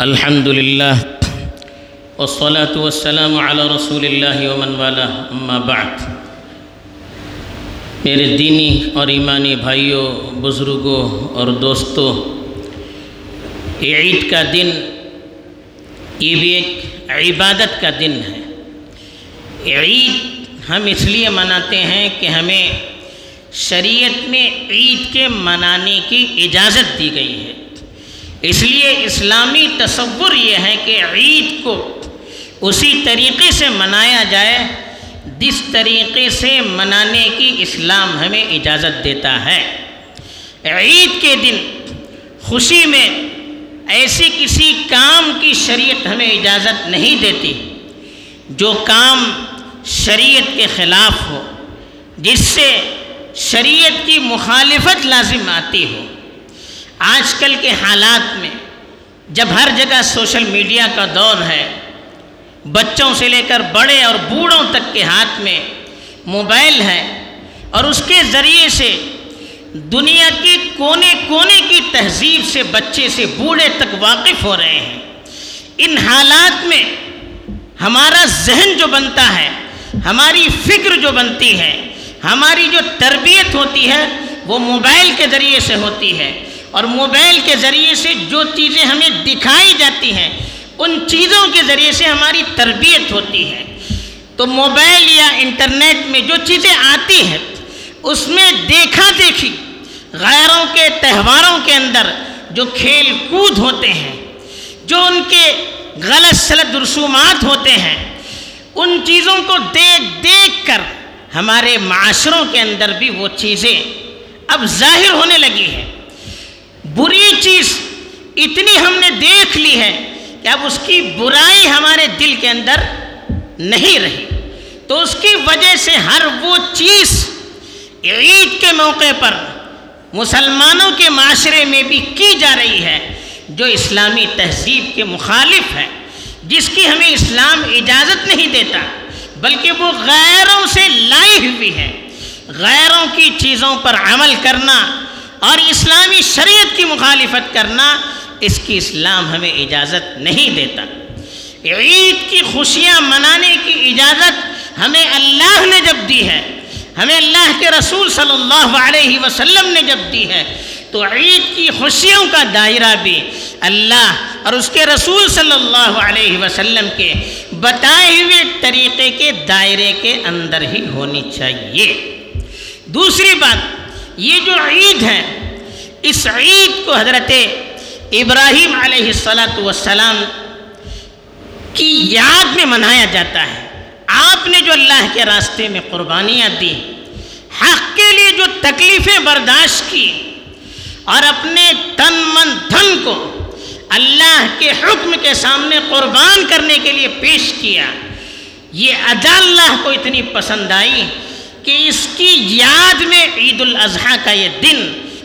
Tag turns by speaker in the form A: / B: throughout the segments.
A: الحمد لله والصلاة والسلام على رسول اللہ ومن والا اما بعد میرے دینی اور ایمانی بھائیوں بزرگوں اور دوستوں یہ عید کا دن یہ بھی ایک عبادت کا دن ہے عید ہم اس لیے مناتے ہیں کہ ہمیں شریعت میں عید کے منانے کی اجازت دی گئی ہے اس لیے اسلامی تصور یہ ہے کہ عید کو اسی طریقے سے منایا جائے، جس طریقے سے منانے کی اسلام ہمیں اجازت دیتا ہے۔ عید کے دن خوشی میں ایسی کسی کام کی شریعت ہمیں اجازت نہیں دیتی، جو کام شریعت کے خلاف ہو، جس سے شریعت کی مخالفت لازم آتی ہو۔ آج کل کے حالات میں جب ہر جگہ سوشل میڈیا کا دور ہے، بچوں سے لے کر بڑے اور بوڑھوں تک کے ہاتھ میں موبائل ہے اور اس کے ذریعے سے دنیا کی کونے کونے کی تہذیب سے بچے سے بوڑھے تک واقف ہو رہے ہیں۔ ان حالات میں ہمارا ذہن جو بنتا ہے، ہماری فکر جو بنتی ہے، ہماری جو تربیت ہوتی ہے، وہ موبائل کے ذریعے سے ہوتی ہے۔ اور موبائل کے ذریعے سے جو چیزیں ہمیں دکھائی جاتی ہیں، ان چیزوں کے ذریعے سے ہماری تربیت ہوتی ہے۔ تو موبائل یا انٹرنیٹ میں جو چیزیں آتی ہیں، اس میں دیکھا دیکھی غیروں کے تہواروں کے اندر جو کھیل کود ہوتے ہیں، جو ان کے غلط سلط رسومات ہوتے ہیں، ان چیزوں کو دیکھ دیکھ کر ہمارے معاشروں کے اندر بھی وہ چیزیں اب ظاہر ہونے لگی ہیں۔ بری چیز اتنی ہم نے دیکھ لی ہے کہ اب اس کی برائی ہمارے دل کے اندر نہیں رہی۔ تو اس کی وجہ سے ہر وہ چیز عید کے موقع پر مسلمانوں کے معاشرے میں بھی کی جا رہی ہے، جو اسلامی تہذیب کے مخالف ہے، جس کی ہمیں اسلام اجازت نہیں دیتا، بلکہ وہ غیروں سے لائی ہوئی ہے۔ غیروں کی چیزوں پر عمل کرنا اور اسلامی شریعت کی مخالفت کرنا اس کی اسلام ہمیں اجازت نہیں دیتا۔ عید کی خوشیاں منانے کی اجازت ہمیں اللہ نے جب دی ہے، ہمیں اللہ کے رسول صلی اللہ علیہ وسلم نے جب دی ہے، تو عید کی خوشیوں کا دائرہ بھی اللہ اور اس کے رسول صلی اللہ علیہ وسلم کے بتائے ہوئے طریقے کے دائرے کے اندر ہی ہونی چاہیے۔ دوسری بات یہ جو عید ہے اس عید کو حضرت ابراہیم علیہ السلاۃ والسلام کی یاد میں منایا جاتا ہے۔ آپ نے جو اللہ کے راستے میں قربانیاں دی، حق کے لیے جو تکلیفیں برداشت کی اور اپنے تن من دھن کو اللہ کے حکم کے سامنے قربان کرنے کے لیے پیش کیا، یہ ادا اللہ کو اتنی پسند آئی کہ اس کی یاد میں عید الاضحیٰ کا یہ دن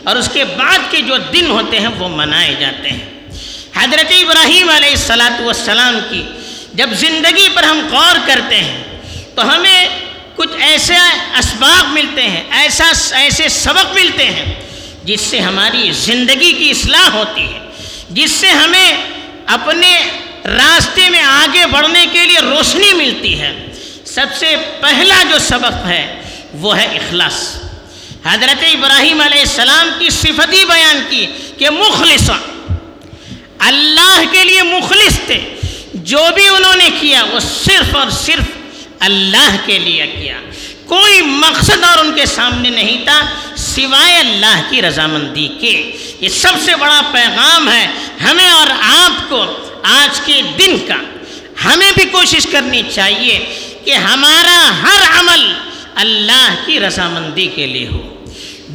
A: اور اس کے بعد کے جو دن ہوتے ہیں وہ منائے جاتے ہیں۔ حضرت ابراہیم علیہ السلاۃ والسلام کی جب زندگی پر ہم غور کرتے ہیں تو ہمیں کچھ ایسے اسباب ملتے ہیں، ایسا ایسے سبق ملتے ہیں جس سے ہماری زندگی کی اصلاح ہوتی ہے، جس سے ہمیں اپنے راستے میں آگے بڑھنے کے لیے روشنی ملتی ہے۔ سب سے پہلا جو سبق ہے وہ ہے اخلاص۔ حضرت ابراہیم علیہ السلام کی صفتی بیان کی کہ مخلص اللہ کے لیے مخلص تھے۔ جو بھی انہوں نے کیا، وہ صرف اور صرف اللہ کے لیے کیا۔ کوئی مقصد اور ان کے سامنے نہیں تھا، سوائے اللہ کی رضامندی کے۔ یہ سب سے بڑا پیغام ہے ہمیں اور آپ کو آج کے دن کا۔ ہمیں بھی کوشش کرنی چاہیے کہ ہمارا ہر عمل اللہ کی رضامندی کے لیے ہو۔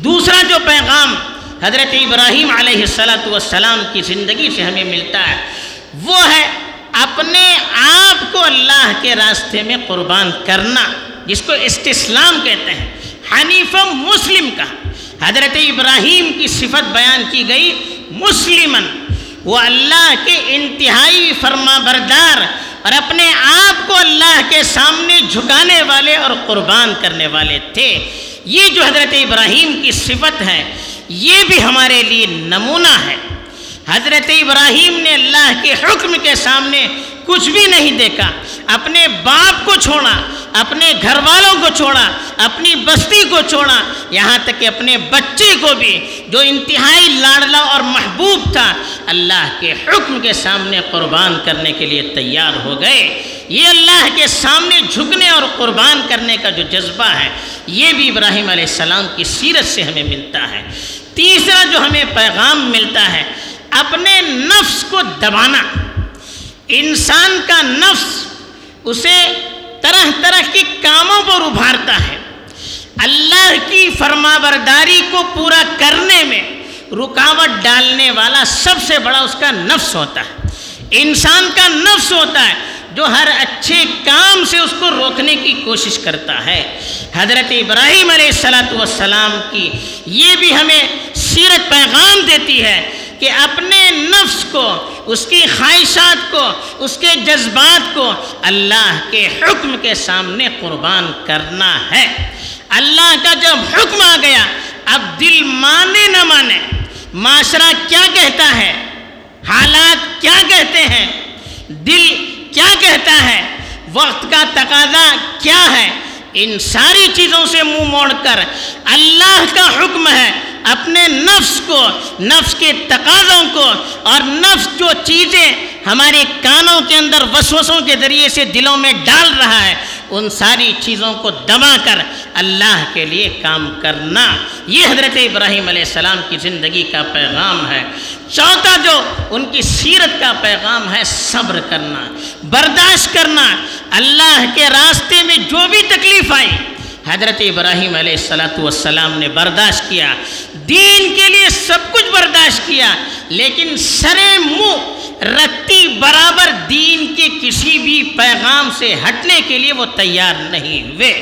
A: دوسرا جو پیغام حضرت ابراہیم علیہ السلاۃ والسلام کی زندگی سے ہمیں ملتا ہے، وہ ہے اپنے آپ کو اللہ کے راستے میں قربان کرنا، جس کو استسلام کہتے ہیں حنیف مسلم کا حضرت ابراہیم کی صفت بیان کی گئی مسلمن وہ اللہ کے انتہائی فرما بردار اور اپنے آپ کو اللہ کے سامنے جھکانے والے اور قربان کرنے والے تھے۔ یہ جو حضرت ابراہیم کی صفت ہے، یہ بھی ہمارے لیے نمونہ ہے۔ حضرت ابراہیم نے اللہ کے حکم کے سامنے کچھ بھی نہیں دیکھا، اپنے باپ کو چھوڑا، اپنے گھر والوں کو چھوڑا، اپنی بستی کو چھوڑا، یہاں تک کہ اپنے بچے کو بھی، جو انتہائی لاڈلا اور محبوب تھا، اللہ کے حکم کے سامنے قربان کرنے کے لیے تیار ہو گئے۔ یہ اللہ کے سامنے جھکنے اور قربان کرنے کا جو جذبہ ہے، یہ بھی ابراہیم علیہ السلام کی سیرت سے ہمیں ملتا ہے۔ تیسرا جو ہمیں پیغام ملتا ہے اپنے نفس کو دبانا۔ انسان کا نفس اسے طرح طرح کے کاموں پر ابھارتا ہے۔ اللہ کی فرما برداری کو پورا کرنے میں رکاوٹ ڈالنے والا سب سے بڑا اس کا نفس ہوتا ہے۔ انسان کا نفس ہوتا ہے جو ہر اچھے کام سے اس کو روکنے کی کوشش کرتا ہے۔ حضرت ابراہیم علیہ السلاۃ والسلام کی یہ بھی ہمیں سیرت پیغام دیتی ہے کہ اپنے نفس کو، اس کی خواہشات کو، اس کے جذبات کو اللہ کے حکم کے سامنے قربان کرنا ہے۔ اللہ کا جب حکم آ گیا، اب دل مانے نہ مانے، معاشرہ کیا کہتا ہے؟ حالات کیا کہتے ہیں؟ دل کیا کہتا ہے؟ وقت کا تقاضا کیا ہے؟ ان ساری چیزوں سے منہ موڑ کر اللہ کا حکم ہے۔ اپنے نفس کو، نفس کے تقاضوں کو اور نفس جو چیزیں ہمارے کانوں کے اندر، وسوسوں کے ذریعے سے دلوں میں ڈال رہا ہے، ان ساری چیزوں کو دبا کر اللہ کے لیے کام کرنا۔ یہ حضرت ابراہیم علیہ السلام کی زندگی کا پیغام ہے۔ چوتھا جو ان کی سیرت کا پیغام ہے، صبر کرنا، برداشت کرنا۔ اللہ کے راستے میں جو بھی تکلیف آئی حضرت ابراہیم علیہ السلاۃ والسلام نے برداشت کیا، دین کے لیے سب کچھ برداشت کیا، لیکن سر منہ، رتی برابر دین کے کسی بھی پیغام سے ہٹنے کے لیے وہ تیار نہیں ہوئے۔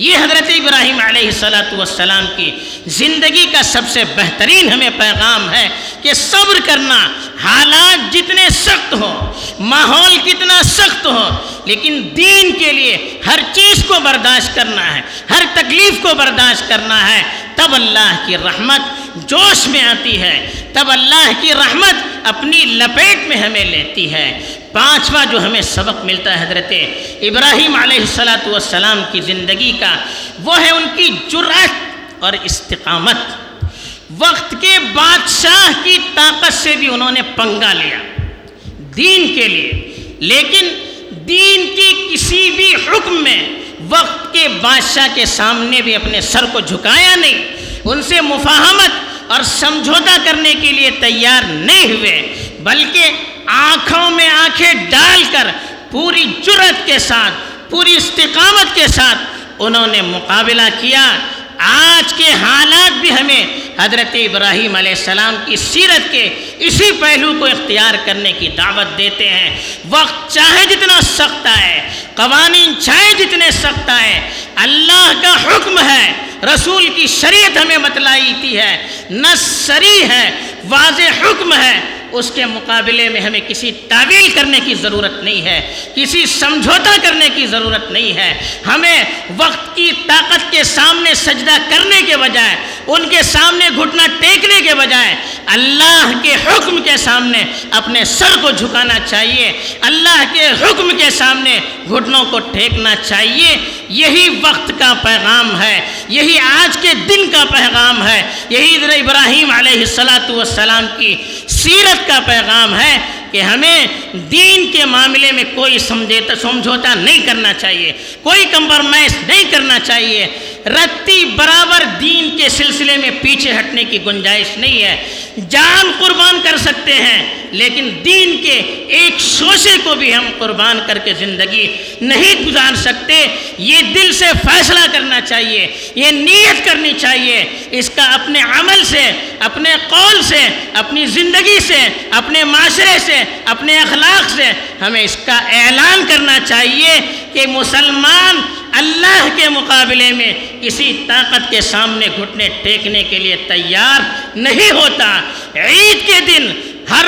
A: یہ حضرت ابراہیم علیہ السلاۃ والسلام کی زندگی کا سب سے بہترین ہمیں پیغام ہے کہ صبر کرنا حالات جتنے سخت ہوں، ماحول کتنا سخت ہو، لیکن دین کے لیے ہر چیز کو برداشت کرنا ہے، ہر تکلیف کو برداشت کرنا ہے۔ تب اللہ کی رحمت جوش میں آتی ہے، تب اللہ کی رحمت اپنی لپیٹ میں ہمیں لیتی ہے۔ پانچواں جو ہمیں سبق ملتا ہے حضرت ابراہیم علیہ السلاۃ والسلام کی زندگی کا، وہ ہے ان کی جرات اور استقامت۔ وقت کے بادشاہ کی طاقت سے بھی انہوں نے پنگا لیا، دین کے لیے۔ لیکن دین کی کسی بھی حکم میں وقت کے بادشاہ کے سامنے بھی اپنے سر کو جھکایا نہیں، ان سے مفاہمت اور سمجھوتا کرنے کے لیے تیار نہیں ہوئے، بلکہ آنکھوں میں آنکھیں ڈال کر پوری جرت کے ساتھ، پوری استقامت کے ساتھ انہوں نے مقابلہ کیا۔ آج کے حالات بھی ہمیں حضرت ابراہیم علیہ السلام کی سیرت کے اسی پہلو کو اختیار کرنے کی دعوت دیتے ہیں۔ وقت چاہے جتنا سخت ہے قوانین چاہے جتنے سخت ہے اللہ کا حکم ہے، رسول کی شریعت ہمیں بتلائی تھی ہے۔ نس سری ہے، واضح حکم ہے۔ اس کے مقابلے میں ہمیں کسی تعویل کرنے کی ضرورت نہیں ہے، کسی سمجھوتا کرنے کی ضرورت نہیں ہے۔ ہمیں وقت کی طاقت کے سامنے سجدہ کرنے کے بجائے ان کے سامنے گھٹنا ٹیکنے کے بجائے اللہ کے حکم کے سامنے اپنے سر کو جھکانا چاہیے، اللہ کے حکم کے سامنے گھٹنوں کو ٹھیکنا چاہیے۔ یہی وقت کا پیغام ہے، یہی آج کے دن کا پیغام ہے۔ یہی ابراہیم علیہ السلاۃ والسلام کی سیرت کا پیغام ہے کہ ہمیں دین کے معاملے میں کوئی سمجھوتا نہیں کرنا چاہیے، کوئی کمپرمائز نہیں کرنا چاہیے۔ رتی برابر دین کے سلسلے میں پیچھے ہٹنے کی گنجائش نہیں ہے۔ جان قربان کر سکتے ہیں۔ لیکن دین کے ایک شوشے کو بھی ہم قربان کر کے زندگی نہیں گزار سکتے۔ یہ دل سے فیصلہ کرنا چاہیے، یہ نیت کرنی چاہیے۔ اس کا اپنے عمل سے، اپنے قول سے، اپنی زندگی سے، اپنے معاشرے سے، اپنے اخلاق سے ہمیں اس کا اعلان کرنا چاہیے کہ مسلمان اللہ کے مقابلے میں کسی طاقت کے سامنے گھٹنے ٹیکنے کے لیے تیار نہیں ہوتا۔ عید کے دن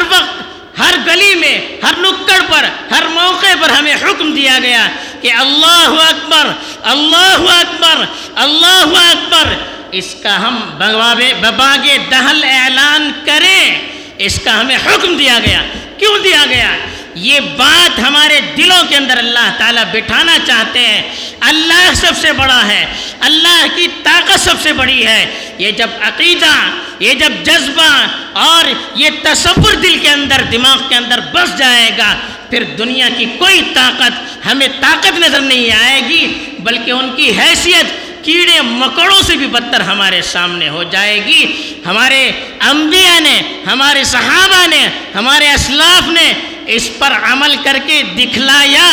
A: ہر وقت، ہر گلی میں، ہر نکڑ پر، ہر موقع پر ہمیں حکم دیا گیا کہ اللہ اکبر اللہ اکبر اللہ اکبر۔ اس کا ہم بباگ دہل اعلان کریں۔ اس کا ہمیں حکم دیا گیا۔ کیوں دیا گیا؟ یہ بات ہمارے دلوں کے اندر اللہ تعالیٰ بٹھانا چاہتے ہیں۔ اللہ سب سے بڑا ہے۔ اللہ کی طاقت سب سے بڑی ہے۔ یہ جب عقیدہ، یہ جب جذبہ اور یہ تصور دل کے اندر، دماغ کے اندر بس جائے گا، پھر دنیا کی کوئی طاقت، ہمیں طاقت نظر نہیں آئے گی، بلکہ ان کی حیثیت کیڑے مکڑوں سے بھی بدتر ہمارے سامنے ہو جائے گی۔ ہمارے انبیاء نے، ہمارے صحابہ نے، ہمارے اسلاف نے اس پر عمل کر کے دکھلایا،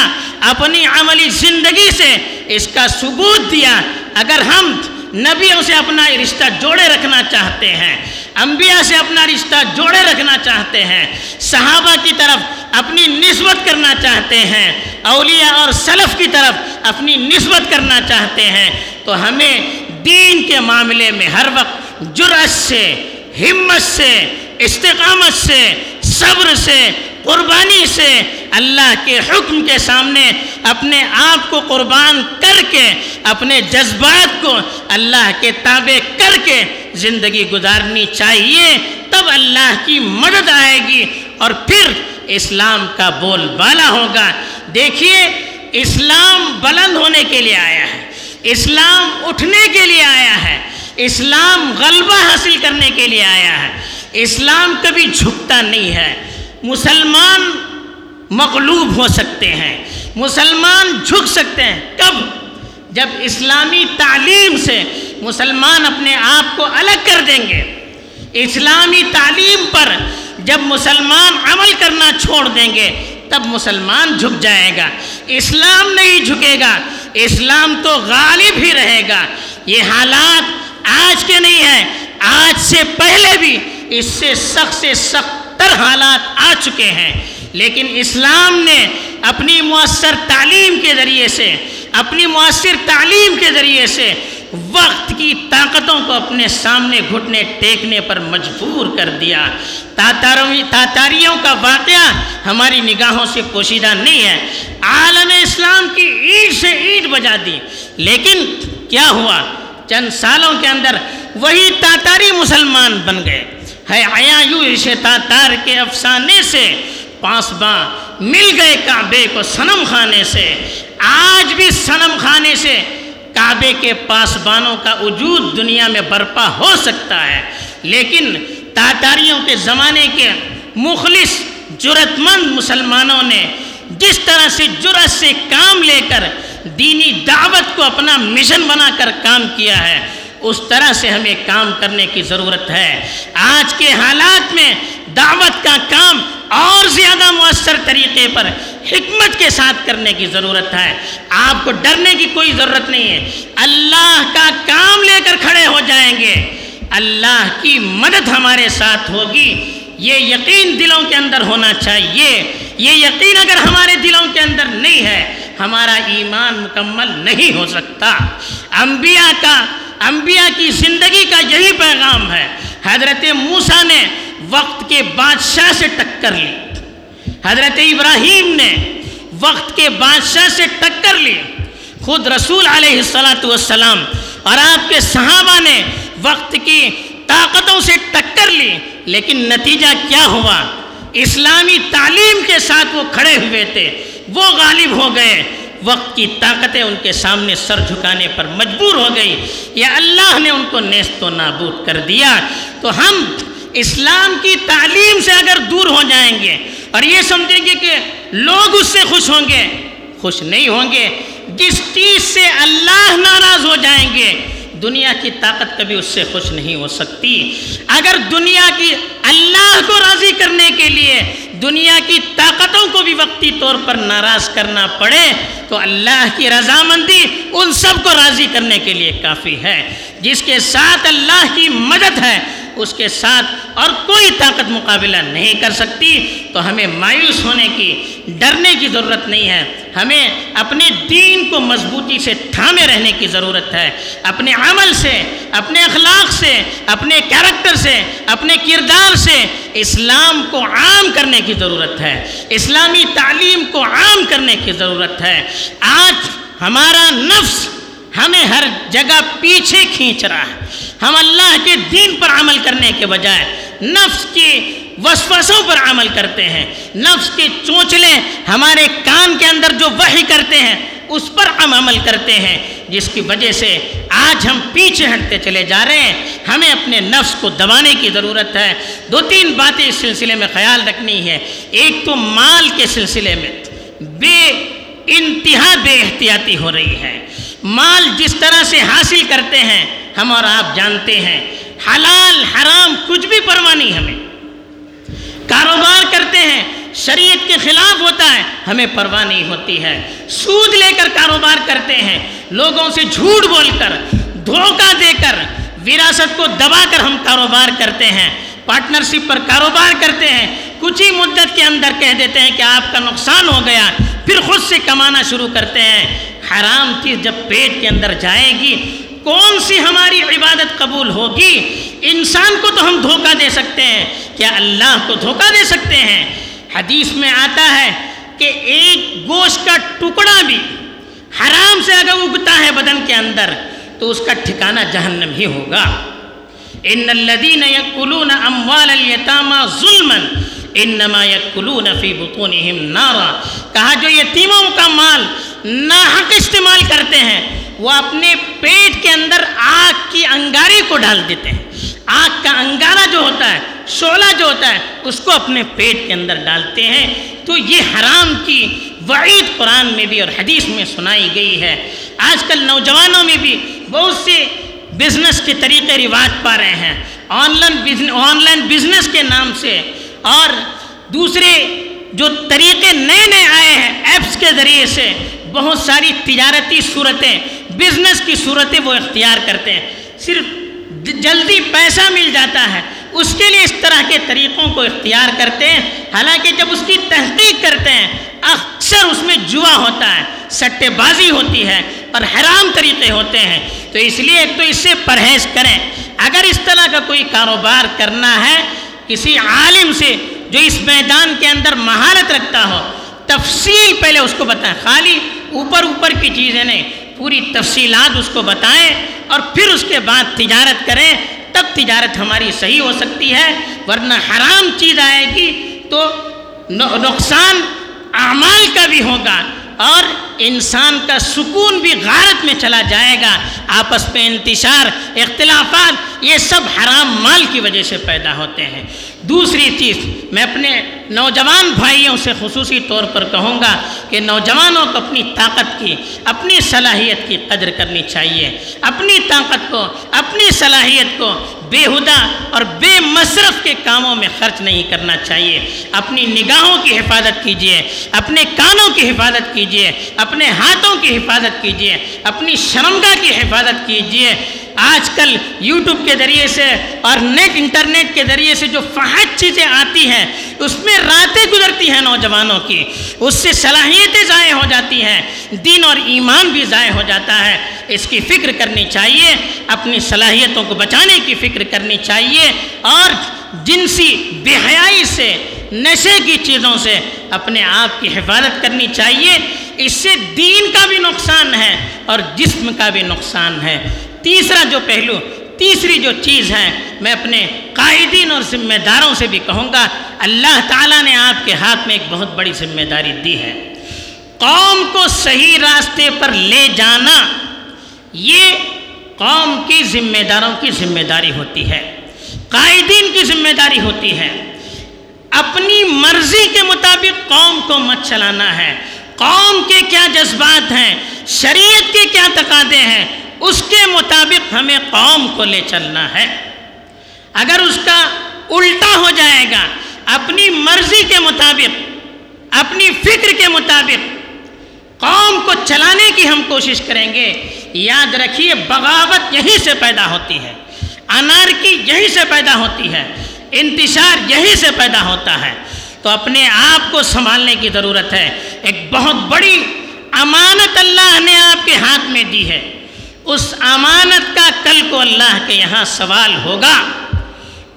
A: اپنی عملی زندگی سے اس کا ثبوت دیا۔ اگر ہم نبیوں سے اپنا رشتہ جوڑے رکھنا چاہتے ہیں، انبیاء سے اپنا رشتہ جوڑے رکھنا چاہتے ہیں، صحابہ کی طرف اپنی نسبت کرنا چاہتے ہیں، اولیاء اور سلف کی طرف اپنی نسبت کرنا چاہتے ہیں، تو ہمیں دین کے معاملے میں ہر وقت جرأت سے، ہمت سے، استقامت سے صبر سے، قربانی سے اللہ کے حکم کے سامنے اپنے آپ کو قربان کر کے، اپنے جذبات کو اللہ کے تابع کر کے زندگی گزارنی چاہیے، تب اللہ کی مدد آئے گی اور پھر اسلام کا بول بالا ہوگا۔ دیکھیے، اسلام بلند ہونے کے لیے آیا ہے، اسلام اٹھنے کے لیے آیا ہے، اسلام غلبہ حاصل کرنے کے لیے آیا ہے۔ اسلام کبھی جھکتا نہیں ہے۔ مسلمان مغلوب ہو سکتے ہیں۔ مسلمان جھک سکتے ہیں۔ کب؟ جب اسلامی تعلیم سے مسلمان اپنے آپ کو الگ کر دیں گے۔ اسلامی تعلیم پر جب مسلمان عمل کرنا چھوڑ دیں گے، تب مسلمان جھک جائے گا۔ اسلام نہیں جھکے گا۔ اسلام تو غالب ہی رہے گا۔ یہ حالات آج کے نہیں ہیں۔ آج سے پہلے بھی اس سے سخت سے سخت تر حالات آ چکے ہیں۔ لیکن اسلام نے اپنی مؤثر تعلیم کے ذریعے سے، اپنی مؤثر تعلیم کے ذریعے سے وقت کی طاقتوں کو اپنے سامنے گھٹنے، ٹیکنے پر مجبور کر دیا۔ تاتاریوں کا واقعہ ہماری نگاہوں سے پوشیدہ نہیں ہے۔ عالم اسلام کی اینٹ سے اینٹ بجا دی۔ لیکن کیا ہوا؟ چند سالوں کے اندر وہی تاتاری مسلمان بن گئے۔ ہے آیا یوں اسے کے افسانے سے پاسباں مل گئے کعبے کو سنم خانے سے۔ آج بھی سنم خانے سے کعبے کے پاسبانوں کا وجود دنیا میں برپا ہو سکتا ہے۔ لیکن تاتاریوں کے زمانے کے مخلص جرت مند مسلمانوں نے جس طرح سے جرت سے کام لے کر دینی دعوت کو اپنا مشن بنا کر کام کیا ہے اس طرح سے ہمیں کام کرنے کی ضرورت ہے۔ آج کے حالات میں دعوت کا کام اور زیادہ مؤثر طریقے پر حکمت کے ساتھ کرنے کی ضرورت ہے۔ آپ کو ڈرنے کی کوئی ضرورت نہیں ہے۔ اللہ کا کام لے کر کھڑے ہو جائیں گے۔ اللہ کی مدد ہمارے ساتھ ہوگی۔ یہ یقین دلوں کے اندر ہونا چاہیے۔ یہ یقین اگر ہمارے دلوں کے اندر نہیں ہے، ہمارا ایمان مکمل نہیں ہو سکتا۔ انبیاء کا انبیاء کی زندگی کا یہی پیغام ہے۔ حضرت موسیٰ نے وقت کے بادشاہ سے ٹکر لی۔ حضرت ابراہیم نے وقت کے بادشاہ سے ٹکر لی۔ خود رسول علیہ السلاۃ والسلام اور آپ کے صحابہ نے وقت کی طاقتوں سے ٹکر لی۔ لیکن نتیجہ کیا ہوا؟ اسلامی تعلیم کے ساتھ وہ کھڑے ہوئے تھے۔ وہ غالب ہو گئے۔ وقت کی طاقتیں ان کے سامنے سر جھکانے پر مجبور ہو گئی یا اللہ نے ان کو نیست و نابود کر دیا، تو ہم اسلام کی تعلیم سے اگر دور ہو جائیں گے اور یہ سمجھیں گے کہ لوگ اس سے خوش ہوں گے، خوش نہیں ہوں گے، جس چیز سے اللہ ناراض ہو جائیں گے، دنیا کی طاقت کبھی اس سے خوش نہیں ہو سکتی۔ اگر دنیا کی دنیا کی طاقتوں کو بھی وقتی طور پر ناراض کرنا پڑے تو اللہ کی رضامندی ان سب کو راضی کرنے کے لیے کافی ہے۔ جس کے ساتھ اللہ کی مدد ہے، اس کے ساتھ اور کوئی طاقت مقابلہ نہیں کر سکتی، تو ہمیں مایوس ہونے کی، ڈرنے کی ضرورت نہیں ہے۔ ہمیں اپنے دین کو مضبوطی سے تھامے رہنے کی ضرورت ہے۔ اپنے عمل سے، اپنے اخلاق سے، اپنے کیریکٹر سے، اپنے کردار سے اسلام کو عام کرنے کی ضرورت ہے۔ اسلامی تعلیم کو عام کرنے کی ضرورت ہے۔ آج ہمارا نفس ہمیں ہر جگہ پیچھے کھینچ رہا ہے۔ ہم اللہ کے دین پر عمل کرنے کے بجائے نفس کی وسوسوں پر عمل کرتے ہیں۔ نفس کے چونچلے ہمارے کان کے اندر جو وحی کرتے ہیں، اس پر ہم عمل کرتے ہیں۔ جس کی وجہ سے آج ہم پیچھے ہٹتے چلے جا رہے ہیں۔ ہمیں اپنے نفس کو دبانے کی ضرورت ہے۔ دو تین باتیں اس سلسلے میں خیال رکھنی ہے ایک تو مال کے سلسلے میں بے انتہا بے احتیاطی ہو رہی ہے۔ مال جس طرح سے حاصل کرتے ہیں، ہم اور آپ جانتے ہیں۔ حلال، حرام، کچھ بھی پرواہ نہیں ہمیں۔ کاروبار کرتے ہیں، شریعت کے خلاف ہوتا ہے، ہمیں پرواہ نہیں ہوتی ہے۔ سود لے کر کاروبار کرتے ہیں، لوگوں سے جھوٹ بول کر، دھوکہ دے کر، وراثت کو دبا کر ہم کاروبار کرتے ہیں۔ پارٹنرشپ پر کاروبار کرتے ہیں، کچھ ہی مدت کے اندر کہہ دیتے ہیں کہ آپ کا نقصان ہو گیا، پھر خود سے کمانا شروع کرتے ہیں۔ حرام چیز جب پیٹ کے اندر جائے گی کون سی ہماری عبادت قبول ہوگی؟ انسان کو تو ہم دھوکہ دے سکتے ہیں۔ کیا اللہ کو دھوکہ دے سکتے ہیں؟ حدیث میں آتا ہے کہ ایک گوشت کا ٹکڑا بھی حرام سے اگر اگتا ہے بدن کے اندر، تو اس کا ٹھکانہ جہنم ہی ہوگا۔ ان الذين ياكلون اموال اليتامى ظلما انما ياكلون في بطونهم نارا۔ کہا جو یتیموں کا مال ناحق استعمال کرتے ہیں وہ اپنے پیٹ کے اندر آگ کی انگاری کو ڈال دیتے ہیں۔ آگ کا انگارہ جو ہوتا ہے، شعلہ جو ہوتا ہے، اس کو اپنے پیٹ کے اندر ڈالتے ہیں۔ تو یہ حرام کی وعید قرآن میں بھی اور حدیث میں سنائی گئی ہے۔ آج کل نوجوانوں میں بھی بہت سے بزنس کے طریقے رواج پا رہے ہیں۔ Online online business کے نام سے۔ اور دوسرے جو طریقے نئے نئے آئے ہیں، ایپس کے ذریعے سے بہت ساری تجارتی صورتیں بزنس کی صورتیں وہ اختیار کرتے ہیں۔ صرف جلدی پیسہ مل جاتا ہے، اس کے لیے اس طرح کے طریقوں کو اختیار کرتے ہیں۔ حالانکہ جب اس کی تحقیق کرتے ہیں، اکثر اس میں جوا ہوتا ہے، سٹے بازی ہوتی ہے اور حرام طریقے ہوتے ہیں۔ تو اس لیے ایک تو اس سے پرہیز کریں۔ اگر اس طرح کا کوئی کاروبار کرنا ہے، کسی عالم سے جو اس میدان کے اندر مہارت رکھتا ہو، تفصیل پہلے اس کو بتائیں۔ خالی اوپر اوپر کی چیزیں نہیں پوری تفصیلات اس کو بتائیں اور پھر اس کے بعد تجارت کریں، تب تجارت ہماری صحیح ہو سکتی ہے، ورنہ حرام چیز آئے گی تو نقصان اعمال کا بھی ہوگا اور انسان کا سکون بھی غارت میں چلا جائے گا۔ آپس میں انتشار، اختلافات، یہ سب حرام مال کی وجہ سے پیدا ہوتے ہیں۔ دوسری چیز میں اپنے نوجوان بھائیوں سے خصوصی طور پر کہوں گا کہ نوجوانوں کو اپنی طاقت کی، اپنی صلاحیت کی قدر کرنی چاہیے۔ اپنی طاقت کو، اپنی صلاحیت کو بے ہدا اور بے مصرف کے کاموں میں خرچ نہیں کرنا چاہیے۔ اپنی نگاہوں کی حفاظت کیجیے، اپنے کانوں کی حفاظت کیجیے، اپنے ہاتھوں کی حفاظت کیجیے، اپنی شرمگاہ کی حفاظت کیجیے۔ آج کل یوٹیوب کے ذریعے سے اور نیٹ انٹرنیٹ کے ذریعے سے جو فحج چیزیں آتی ہیں، اس میں راتیں گزرتی ہیں نوجوانوں کی۔ اس سے صلاحیتیں ضائع ہو جاتی ہیں، دین اور ایمان بھی ضائع ہو جاتا ہے۔ اس کی فکر کرنی چاہیے، اپنی صلاحیتوں کو بچانے کی فکر کرنی چاہیے اور جنسی بے حیائی سے، نشے کی چیزوں سے اپنے آپ کی حفاظت کرنی چاہیے۔ اس سے دین کا بھی نقصان ہے اور جسم کا بھی نقصان ہے۔ تیسرا جو پہلو، تیسری جو چیز ہے، میں اپنے قائدین اور ذمہ داروں سے بھی کہوں گا، اللہ تعالیٰ نے آپ کے ہاتھ میں ایک بہت بڑی ذمہ داری دی ہے۔ قوم کو صحیح راستے پر لے جانا، یہ قوم کی ذمہ داروں کی ذمہ داری ہوتی ہے۔ قائدین کی ذمہ داری ہوتی ہے۔ اپنی مرضی کے مطابق قوم کو مت چلانا ہے۔ قوم کے کیا جذبات ہیں؟ شریعت کے کیا تقاضے ہیں؟ اس کے مطابق ہمیں قوم کو لے چلنا ہے۔ اگر اس کا الٹا ہو جائے گا، اپنی مرضی کے مطابق، اپنی فکر کے مطابق قوم کو چلانے کی ہم کوشش کریں گے۔ یاد رکھیے، بغاوت یہیں سے پیدا ہوتی ہے، انارکی یہیں سے پیدا ہوتی ہے، انتشار یہیں سے پیدا ہوتا ہے۔ تو اپنے آپ کو سنبھالنے کی ضرورت ہے۔ ایک بہت بڑی امانت اللہ نے آپ کے ہاتھ میں دی ہے۔ اس امانت کا کل کو اللہ کے یہاں سوال ہوگا۔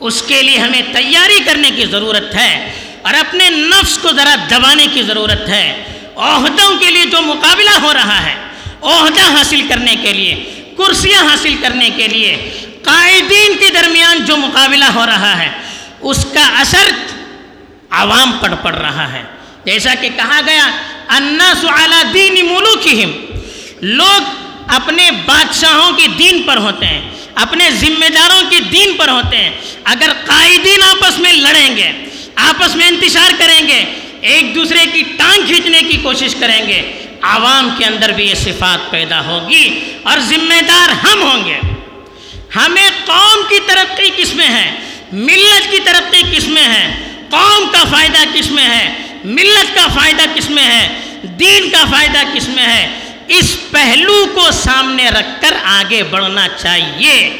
A: اس کے لیے ہمیں تیاری کرنے کی ضرورت ہے اور اپنے نفس کو ذرا دبانے کی ضرورت ہے۔ عہدوں کے لیے جو مقابلہ ہو رہا ہے، عہدہ حاصل کرنے کے لیے، کرسیاں حاصل کرنے کے لیے، قائدین کے درمیان جو مقابلہ ہو رہا ہے، اس کا اثر عوام پر پڑ رہا ہے۔ جیسا کہ کہا گیا، الناس علی دین ملوکہم۔ لوگ اپنے بادشاہوں کے دین پر ہوتے ہیں، اپنے ذمہ داروں کے دین پر ہوتے ہیں۔ اگر قائدین آپس میں لڑیں گے، آپس میں انتشار کریں گے، ایک دوسرے کی ٹانگ کھینچنے کی کوشش کریں گے، عوام کے اندر بھی یہ صفات پیدا ہوگی اور ذمہ دار ہم ہوں گے۔ ہمیں قوم کی ترقی کس میں ہے؟ ملت کی ترقی کس میں ہے؟ قوم کا فائدہ کس میں ہے؟ ملت کا فائدہ کس میں ہے؟ دین کا فائدہ کس میں ہے؟ اس پہلو کو سامنے رکھ کر آگے بڑھنا چاہیے۔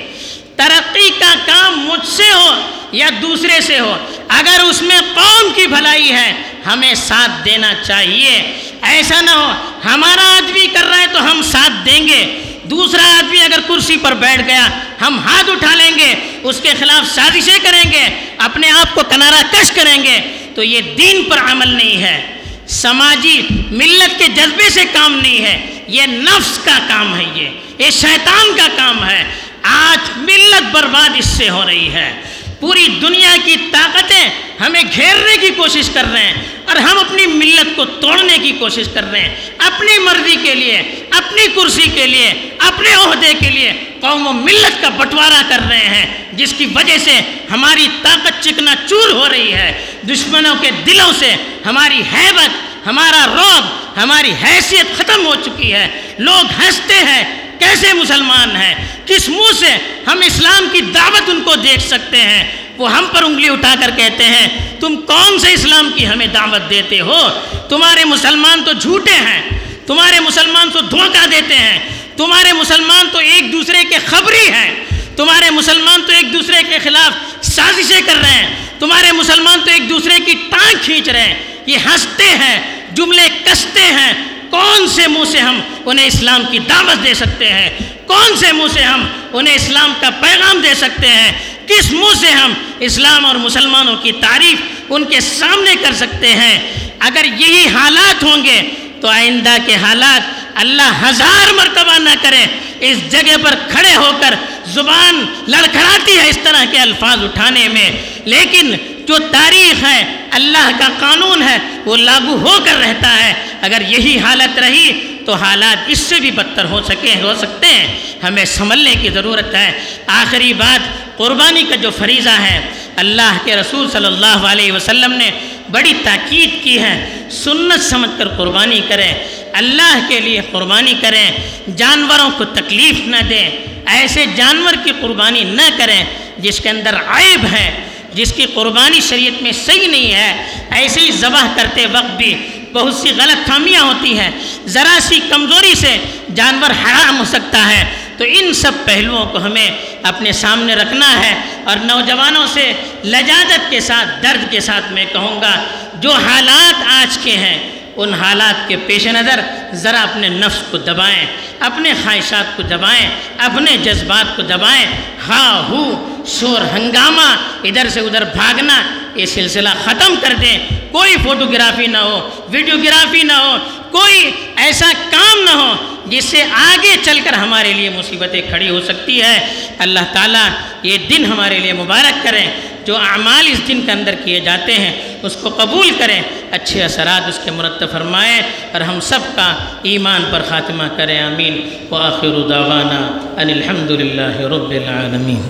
A: ترقی کا کام مجھ سے ہو یا دوسرے سے ہو؟ اگر اس میں قوم کی بھلائی ہے، ہمیں ساتھ دینا چاہیے۔ ایسا نہ ہو، ہمارا آدمی کر رہا ہے تو ہم ساتھ دیں گے۔ دوسرا آدمی اگر کرسی پر بیٹھ گیا، ہم ہاتھ اٹھا لیں گے، اس کے خلاف سازشیں کریں گے، اپنے آپ کو کنارہ کش کریں گے، تو یہ دین پر عمل نہیں ہے۔ سماجی ملت کے جذبے سے کام نہیں ہے۔ یہ نفس کا کام ہے یہ یہ شیطان کا کام ہے۔ آج ملت برباد اس سے ہو رہی ہے۔ پوری دنیا کی طاقتیں ہمیں گھیرنے کی کوشش کر رہے ہیں اور ہم اپنی ملت کو توڑنے کی کوشش کر رہے ہیں۔ اپنی مرضی کے لیے، اپنی کرسی کے لیے، اپنے عہدے کے لیے قوم و ملت کا بٹوارا کر رہے ہیں، جس کی وجہ سے ہماری طاقت چکنا چور ہو رہی ہے۔ دشمنوں کے دلوں سے ہماری حیبت ہمارا روب ہماری حیثیت ختم ہو چکی ہے۔ لوگ ہنستے ہیں، کیسے مسلمان ہیں؟ کس منہ سے ہم اسلام کی دعوت ان کو دیکھ سکتے ہیں؟ وہ ہم پر انگلی اٹھا کر کہتے ہیں، تم کون سے اسلام کی ہمیں دعوت دیتے ہو؟ تمہارے مسلمان تو جھوٹے ہیں، تمہارے مسلمان تو دھوکہ دیتے ہیں، تمہارے مسلمان تو ایک دوسرے کے خبری ہیں۔ تمہارے مسلمان تو ایک دوسرے کے خلاف سازشیں کر رہے ہیں۔ تمہارے مسلمان تو ایک دوسرے کی ٹانگ کھینچ رہے ہیں۔ یہ ہنستے ہیں، جملے کستے ہیں، کون سے منہ سے ہم انہیں اسلام کی دعوت دے سکتے ہیں؟ کون سے منہ سے ہم انہیں اسلام کا پیغام دے سکتے ہیں؟ کس منہ سے ہم اسلام اور مسلمانوں کی تعریف ان کے سامنے کر سکتے ہیں؟ اگر یہی حالات ہوں گے تو آئندہ کے حالات اللہ ہزار مرتبہ نہ کرے، اس جگہ پر کھڑے ہو کر زبان لڑکھڑاتی ہے اس طرح کے الفاظ اٹھانے میں۔ لیکن جو تاریخ ہے اللہ کا قانون ہے، وہ لاگو ہو کر رہتا ہے۔ اگر یہی حالت رہی تو حالات اس سے بھی بدتر ہو سکے، ہو سکتے ہیں۔ ہمیں سنبھلنے کی ضرورت ہے۔ آخری بات، قربانی کا جو فریضہ ہے، اللہ کے رسول صلی اللہ علیہ وسلم نے بڑی تاکید کی ہے۔ سنت سمجھ کر قربانی کریں۔ اللہ کے لیے قربانی کریں۔ جانوروں کو تکلیف نہ دیں۔ ایسے جانور کی قربانی نہ کریں جس کے اندر عیب ہے۔ جس کی قربانی شریعت میں صحیح نہیں ہے، ایسے ہی ذبح کرتے وقت بھی بہت سی غلط خامیاں ہوتی ہیں۔ ذرا سی کمزوری سے جانور حرام ہو سکتا ہے۔ تو ان سب پہلوؤں کو ہمیں اپنے سامنے رکھنا ہے اور نوجوانوں سے لجاجت کے ساتھ، درد کے ساتھ میں کہوں گا، جو حالات آج کے ہیں ان حالات کے پیش نظر ذرا اپنے نفس کو دبائیں، اپنے خواہشات کو دبائیں، اپنے جذبات کو دبائیں۔ ہاں ہو، شور ہنگامہ، ادھر سے ادھر بھاگنا، یہ سلسلہ ختم کر دیں۔ کوئی فوٹوگرافی نہ ہو، ویڈیوگرافی نہ ہو، کوئی ایسا کام نہ ہو جس سے آگے چل کر ہمارے لیے مصیبتیں کھڑی ہو سکتی ہے۔ اللہ تعالیٰ یہ دن ہمارے لیے مبارک کریں۔ جو اعمال اس دن کے اندر کیے جاتے ہیں، اس کو قبول کریں، اچھے اثرات اس کے مرتب فرمائیں اور ہم سب کا ایمان پر خاتمہ کریں، آمین۔ و آخر دعوانا ان الحمد للہ رب العالمین۔